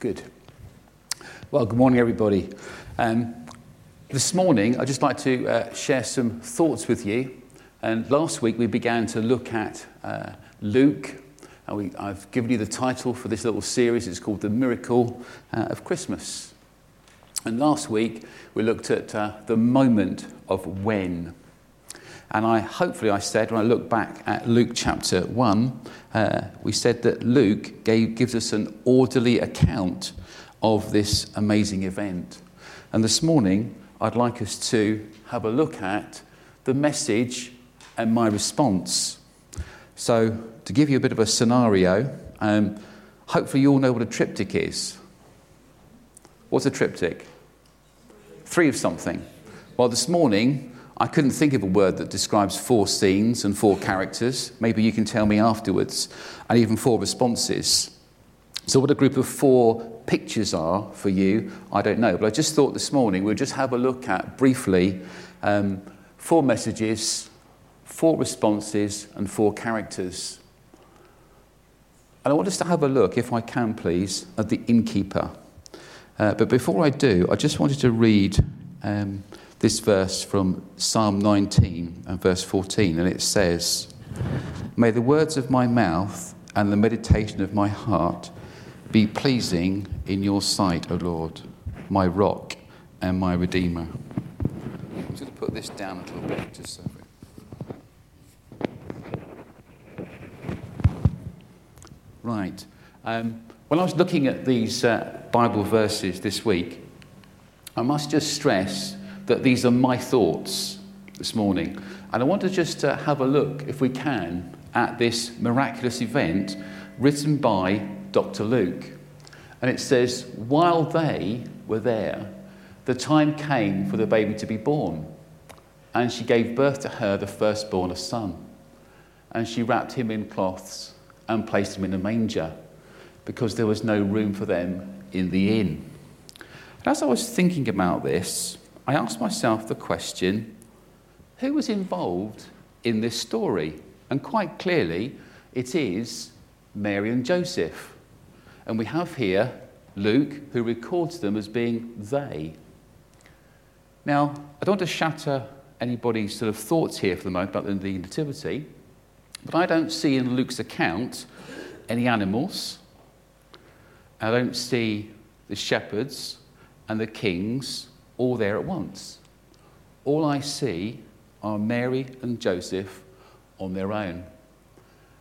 Good. Well, good morning, everybody. Um, this morning, I'd just like to uh, share some thoughts with you. And last week, we began to look at uh, Luke. And we, I've given you the title for this little series. It's called The Miracle uh, of Christmas. And last week, we looked at uh, the moment of when. And I hopefully I said when I look back at Luke chapter 1, uh, we said that Luke gave, gives us an orderly account of this amazing event. And this morning, I'd like us to have a look at the message and my response. So, to give you a bit of a scenario, um, hopefully you all know what a triptych is. What's a triptych? Three of something. Well, this morning, I couldn't think of a word that describes four scenes and four characters. Maybe you can tell me afterwards, and even four responses. So, what a group of four pictures are for you, I don't know. But I just thought this morning we'll just have a look at briefly um, four messages, four responses, and four characters. And I want us to have a look, if I can please, at the innkeeper. Uh, but before I do, I just wanted to read. Um, this verse from Psalm 19 and verse 14, and it says, May the words of my mouth and the meditation of my heart be pleasing in your sight, O Lord, my rock and my redeemer. I'm just going to put this down a little bit, just so. Right. Um, when I was looking at these uh, Bible verses this week, I must just stress that these are my thoughts this morning. And I want to just uh, have a look, if we can, at this miraculous event written by Dr. Luke. And it says, While they were there, the time came for the baby to be born. And she gave birth to her the firstborn, a son. And she wrapped him in cloths and placed him in a manger because there was no room for them in the inn. And as I was thinking about this, I asked myself the question who was involved in this story? And quite clearly, it is Mary and Joseph. And we have here Luke, who records them as being they. Now, I don't want to shatter anybody's sort of thoughts here for the moment about the nativity, but I don't see in Luke's account any animals. I don't see the shepherds and the kings all there at once. All I see are Mary and Joseph on their own.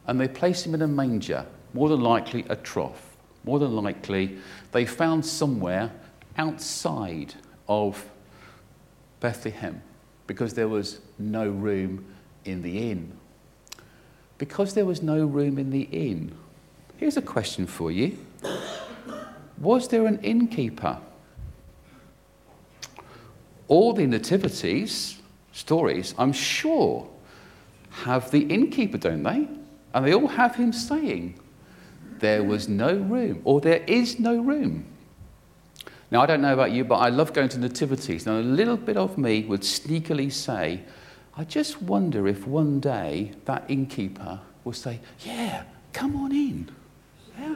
And they place him in a manger, more than likely a trough. More than likely, they found somewhere outside of Bethlehem because there was no room in the inn. Because there was no room in the inn, here's a question for you Was there an innkeeper? All the nativities stories, I'm sure, have the innkeeper, don't they? And they all have him saying, There was no room, or there is no room. Now, I don't know about you, but I love going to nativities. Now, a little bit of me would sneakily say, I just wonder if one day that innkeeper will say, Yeah, come on in. Yeah?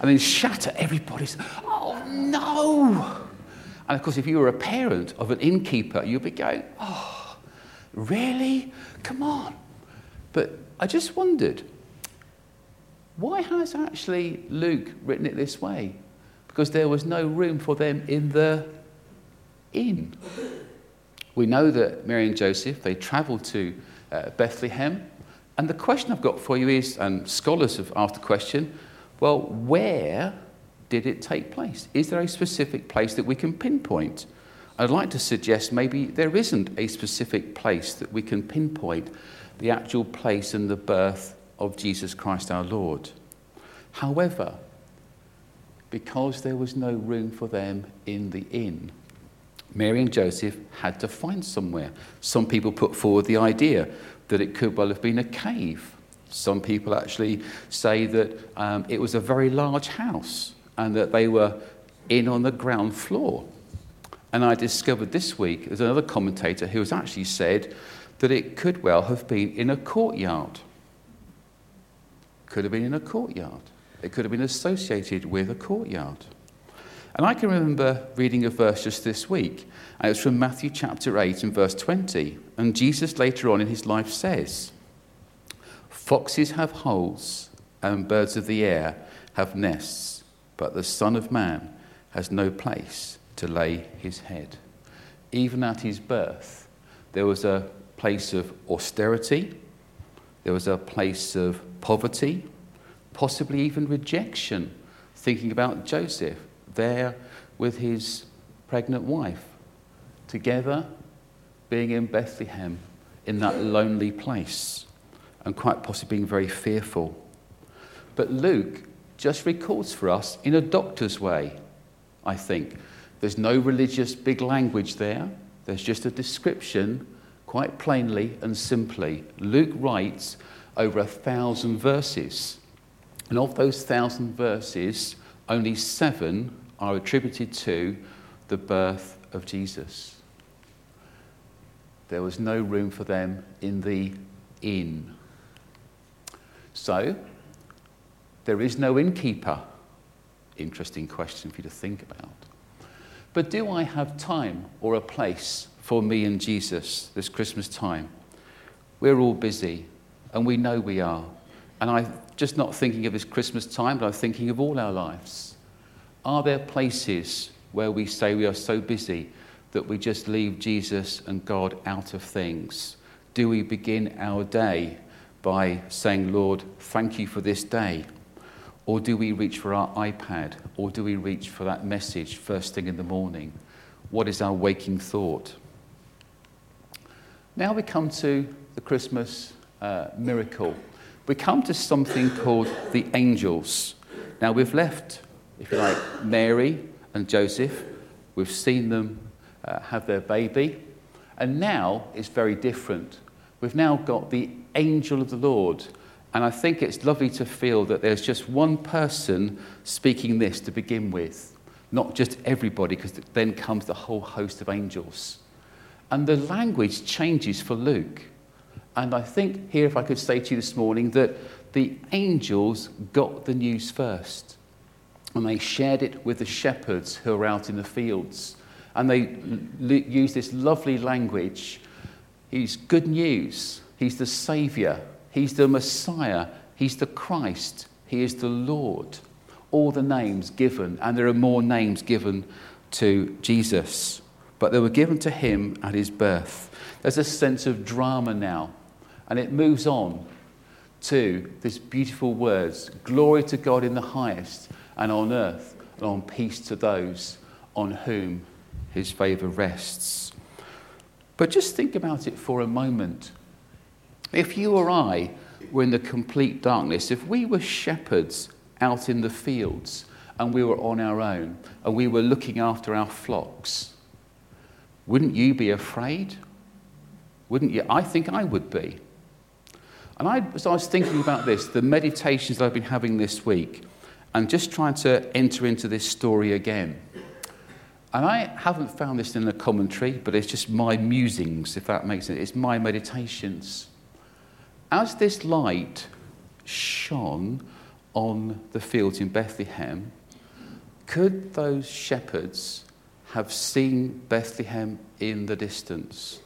And then shatter everybody's, Oh, no. And of course, if you were a parent of an innkeeper, you'd be going, oh, really? Come on. But I just wondered, why has actually Luke written it this way? Because there was no room for them in the inn. We know that Mary and Joseph, they travelled to uh, Bethlehem. And the question I've got for you is, and scholars have asked the question, well, where did it take place? Is there a specific place that we can pinpoint? I'd like to suggest maybe there isn't a specific place that we can pinpoint the actual place and the birth of Jesus Christ our Lord. However, because there was no room for them in the inn, Mary and Joseph had to find somewhere. Some people put forward the idea that it could well have been a cave. Some people actually say that um, it was a very large house and that they were in on the ground floor. And I discovered this week there's another commentator who has actually said that it could well have been in a courtyard. Could have been in a courtyard. It could have been associated with a courtyard. And I can remember reading a verse just this week, and it's from Matthew chapter 8 and verse 20. And Jesus later on in his life says, Foxes have holes, and birds of the air have nests, but the Son of Man has no place to lay his head. Even at his birth, there was a place of austerity, there was a place of poverty, possibly even rejection. Thinking about Joseph there with his pregnant wife, together being in Bethlehem in that lonely place, and quite possibly being very fearful. But Luke just records for us in a doctor's way, I think. There's no religious big language there, there's just a description, quite plainly and simply. Luke writes over a thousand verses. And of those thousand verses, only seven are attributed to the birth of Jesus. There was no room for them in the inn. So, there is no innkeeper. Interesting question for you to think about. But do I have time or a place for me and Jesus this Christmas time? We're all busy, and we know we are. And I'm just not thinking of this Christmas time, but I'm thinking of all our lives. Are there places where we say we are so busy that we just leave Jesus and God out of things? Do we begin our day by saying, Lord, thank you for this day? Or do we reach for our iPad? Or do we reach for that message first thing in the morning? What is our waking thought? Now we come to the Christmas uh, miracle. We come to something called the angels. Now we've left, if you like, Mary and Joseph. We've seen them uh, have their baby. And now it's very different. We've now got the angel of the Lord and I think it's lovely to feel that there's just one person speaking this to begin with, not just everybody, because then comes the whole host of angels. And the language changes for Luke. And I think here, if I could say to you this morning, that the angels got the news first. And they shared it with the shepherds who are out in the fields. And they l- use this lovely language. He's good news. He's the Saviour. He's the Messiah. He's the Christ. He is the Lord. All the names given, and there are more names given to Jesus, but they were given to him at his birth. There's a sense of drama now, and it moves on to these beautiful words Glory to God in the highest, and on earth, and on peace to those on whom his favour rests. But just think about it for a moment. If you or I were in the complete darkness, if we were shepherds out in the fields and we were on our own and we were looking after our flocks, wouldn't you be afraid? Wouldn't you? I think I would be. And I, as I was thinking about this, the meditations that I've been having this week, and just trying to enter into this story again. And I haven't found this in the commentary, but it's just my musings, if that makes sense. It's my meditations as this light shone on the fields in Bethlehem, could those shepherds have seen Bethlehem in the distance?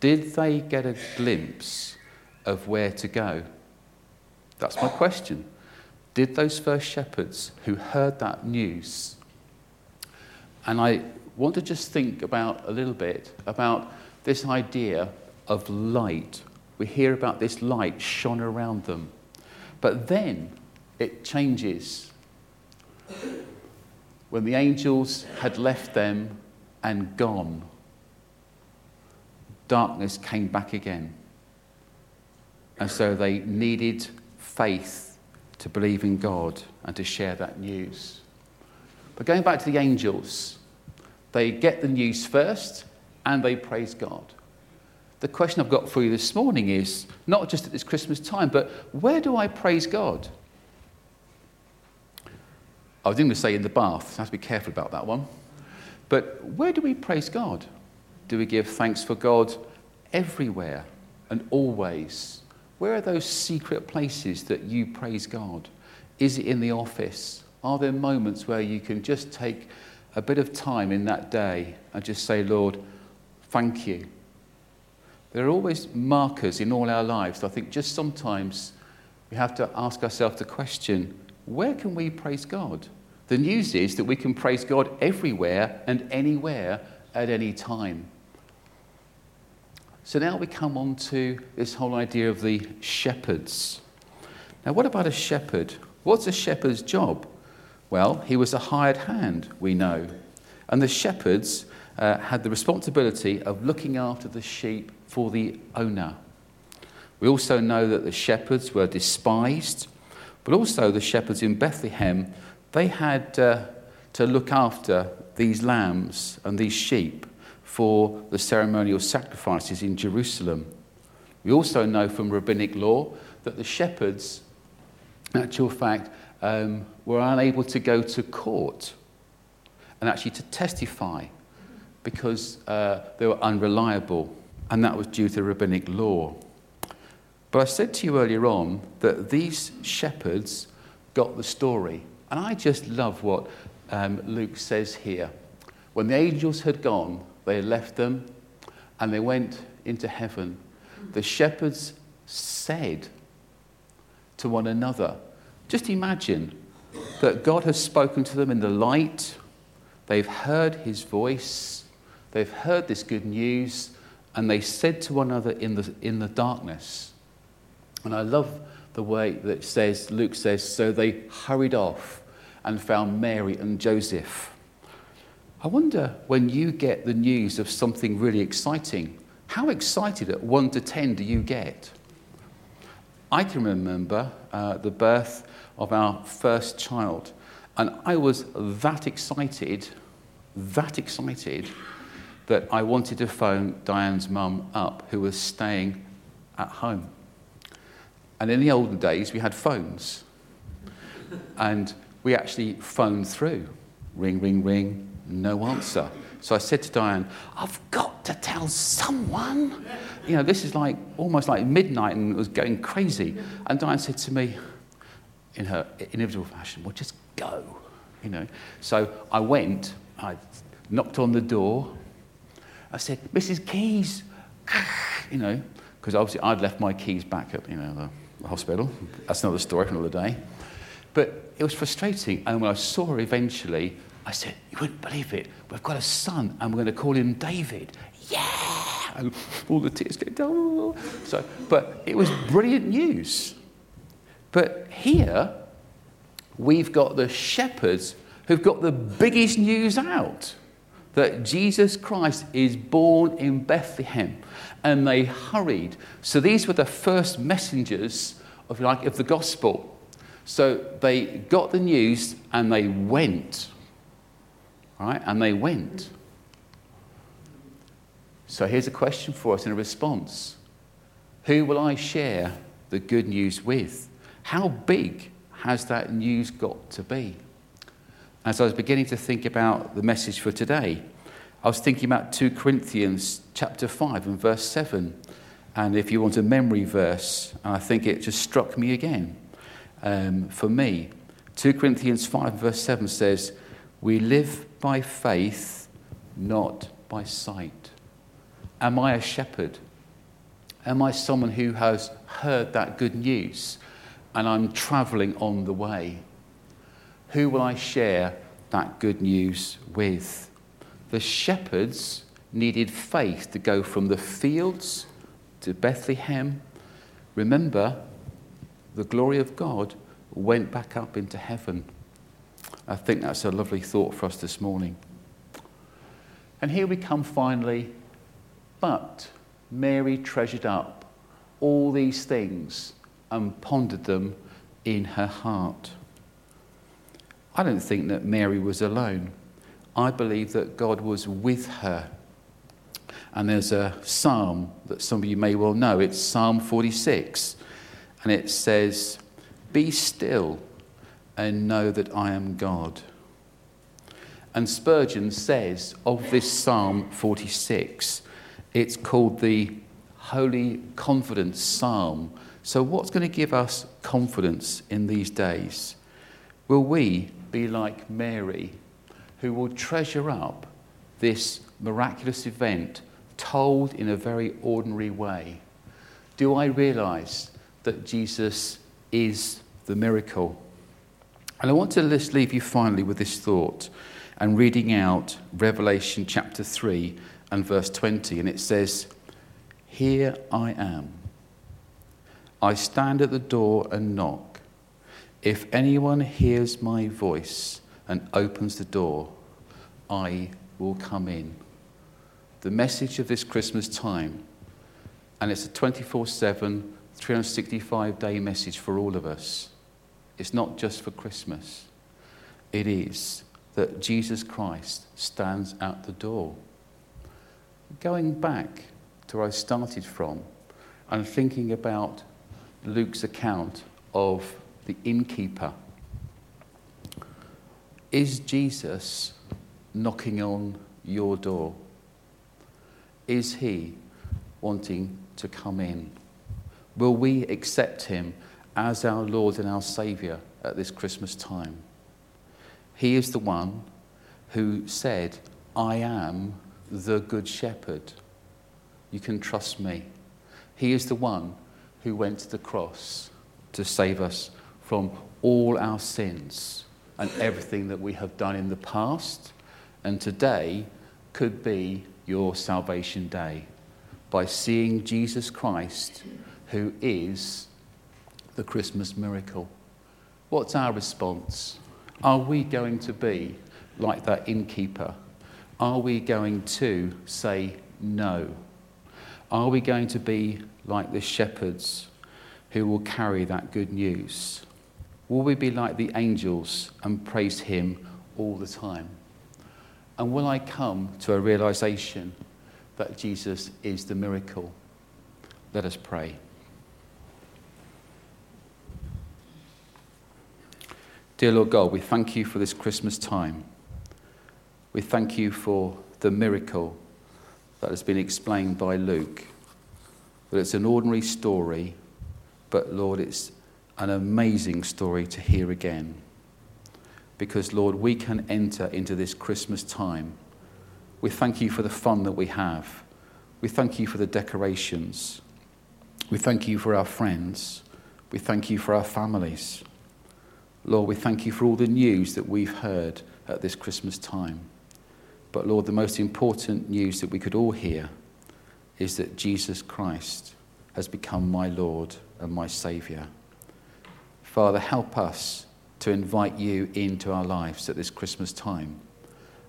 Did they get a glimpse of where to go? That's my question. Did those first shepherds who heard that news, and I want to just think about a little bit about this idea of light we hear about this light shone around them. But then it changes. When the angels had left them and gone, darkness came back again. And so they needed faith to believe in God and to share that news. But going back to the angels, they get the news first and they praise God the question I've got for you this morning is not just at this Christmas time, but where do I praise God? I was going to say in the bath, I have to be careful about that one. But where do we praise God? Do we give thanks for God everywhere and always? Where are those secret places that you praise God? Is it in the office? Are there moments where you can just take a bit of time in that day and just say, Lord, thank you. There are always markers in all our lives. I think just sometimes we have to ask ourselves the question where can we praise God? The news is that we can praise God everywhere and anywhere at any time. So now we come on to this whole idea of the shepherds. Now, what about a shepherd? What's a shepherd's job? Well, he was a hired hand, we know. And the shepherds uh, had the responsibility of looking after the sheep for the owner. We also know that the shepherds were despised, but also the shepherds in Bethlehem, they had uh, to look after these lambs and these sheep for the ceremonial sacrifices in Jerusalem. We also know from rabbinic law that the shepherds, in actual fact, um, were unable to go to court and actually to testify because uh, they were unreliable, and that was due to rabbinic law. But I said to you earlier on that these shepherds got the story. And I just love what um, Luke says here. When the angels had gone, they left them and they went into heaven. The shepherds said to one another, just imagine that God has spoken to them in the light, they've heard his voice, they've heard this good news, and they said to one another in the, in the darkness, and I love the way that says, Luke says, so they hurried off and found Mary and Joseph. I wonder when you get the news of something really exciting, how excited at 1 to 10 do you get? I can remember uh, the birth of our first child, and I was that excited, that excited, that I wanted to phone Diane's mum up, who was staying at home. And in the olden days, we had phones. And we actually phoned through ring, ring, ring, no answer. So I said to Diane, I've got to tell someone. You know, this is like almost like midnight and it was going crazy. And Diane said to me, in her inevitable fashion, well, just go. You know. So I went, I knocked on the door. I said, Mrs. Keys, you know, because obviously I'd left my keys back at, you know, the the hospital. That's another story for another day. But it was frustrating. And when I saw her eventually, I said, You wouldn't believe it. We've got a son and we're going to call him David. Yeah! And all the tears came down. So, but it was brilliant news. But here, we've got the shepherds who've got the biggest news out that Jesus Christ is born in Bethlehem and they hurried. So these were the first messengers of like of the gospel. So they got the news and they went. Right? And they went. So here's a question for us in a response. Who will I share the good news with? How big has that news got to be? As I was beginning to think about the message for today, I was thinking about 2 Corinthians chapter 5 and verse 7. And if you want a memory verse, I think it just struck me again. Um, for me, 2 Corinthians 5 verse 7 says, We live by faith, not by sight. Am I a shepherd? Am I someone who has heard that good news and I'm traveling on the way? Who will I share that good news with? the shepherds needed faith to go from the fields to Bethlehem. Remember, the glory of God went back up into heaven. I think that's a lovely thought for us this morning. And here we come finally. But Mary treasured up all these things and pondered them in her heart. I don't think that Mary was alone. I believe that God was with her. And there's a psalm that some of you may well know. It's Psalm 46. And it says, Be still and know that I am God. And Spurgeon says of this Psalm 46, it's called the Holy Confidence Psalm. So, what's going to give us confidence in these days? Will we be like Mary who will treasure up this miraculous event told in a very ordinary way? Do I realize that Jesus is the miracle? And I want to just leave you finally with this thought and reading out Revelation chapter 3 and verse 20. And it says, Here I am. I stand at the door and knock. If anyone hears my voice and opens the door, I will come in. The message of this Christmas time, and it's a 24 7, 365 day message for all of us. It's not just for Christmas, it is that Jesus Christ stands at the door. Going back to where I started from and thinking about Luke's account of the innkeeper, is Jesus knocking on your door? Is he wanting to come in? Will we accept him as our Lord and our Saviour at this Christmas time? He is the one who said, I am the Good Shepherd. You can trust me. He is the one who went to the cross to save us from all our sins and everything that we have done in the past. And today could be your salvation day by seeing Jesus Christ, who is the Christmas miracle. What's our response? Are we going to be like that innkeeper? Are we going to say no? Are we going to be like the shepherds who will carry that good news? Will we be like the angels and praise Him all the time? And will I come to a realization that Jesus is the miracle? Let us pray. Dear Lord God, we thank you for this Christmas time. We thank you for the miracle that has been explained by Luke. That it's an ordinary story, but Lord, it's an amazing story to hear again. Because, Lord, we can enter into this Christmas time. We thank you for the fun that we have. We thank you for the decorations. We thank you for our friends. We thank you for our families. Lord, we thank you for all the news that we've heard at this Christmas time. But Lord, the most important news that we could all hear is that Jesus Christ has become my Lord and my Saviour. Father, help us to invite you into our lives at this Christmas time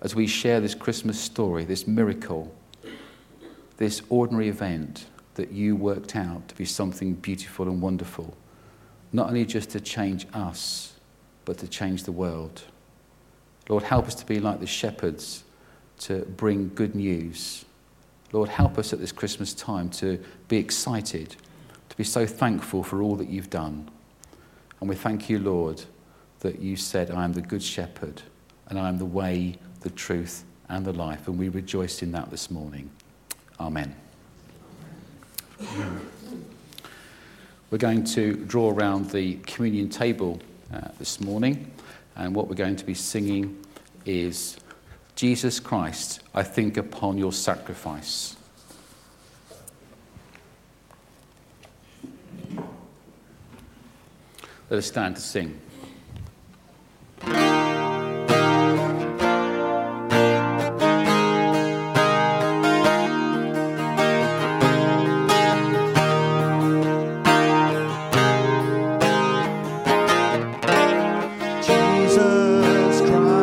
as we share this Christmas story, this miracle, this ordinary event that you worked out to be something beautiful and wonderful, not only just to change us but to change the world. Lord, help us to be like the shepherds to bring good news. Lord, help us at this Christmas time to be excited, to be so thankful for all that you've done. And we thank you, Lord, that you said, I am the good shepherd, and I am the way, the truth, and the life. And we rejoice in that this morning. Amen. We're going to draw around the communion table uh, this morning. And what we're going to be singing is Jesus Christ, I think upon your sacrifice. Let us stand to sing.